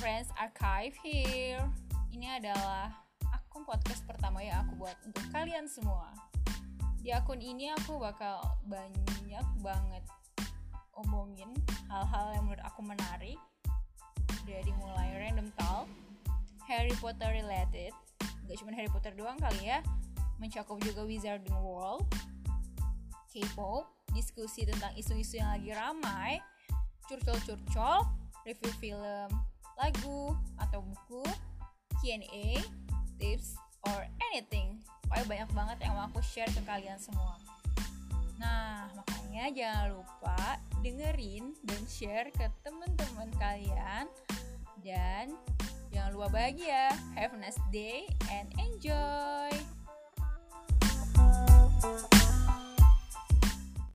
friends, Archive here. Ini adalah akun podcast pertama yang aku buat untuk kalian semua. Di akun ini aku bakal banyak banget omongin hal-hal yang menurut aku menarik. Dari mulai random talk, Harry Potter related, gak cuma Harry Potter doang kali ya, mencakup juga Wizarding World, K-pop, diskusi tentang isu-isu yang lagi ramai, curcol-curcol, review film, lagu, atau buku, Q&A, tips, or anything. Pokoknya banyak banget yang mau aku share ke kalian semua. Nah, makanya jangan lupa dengerin dan share ke teman-teman kalian. Dan jangan lupa bahagia. Have a nice day and enjoy!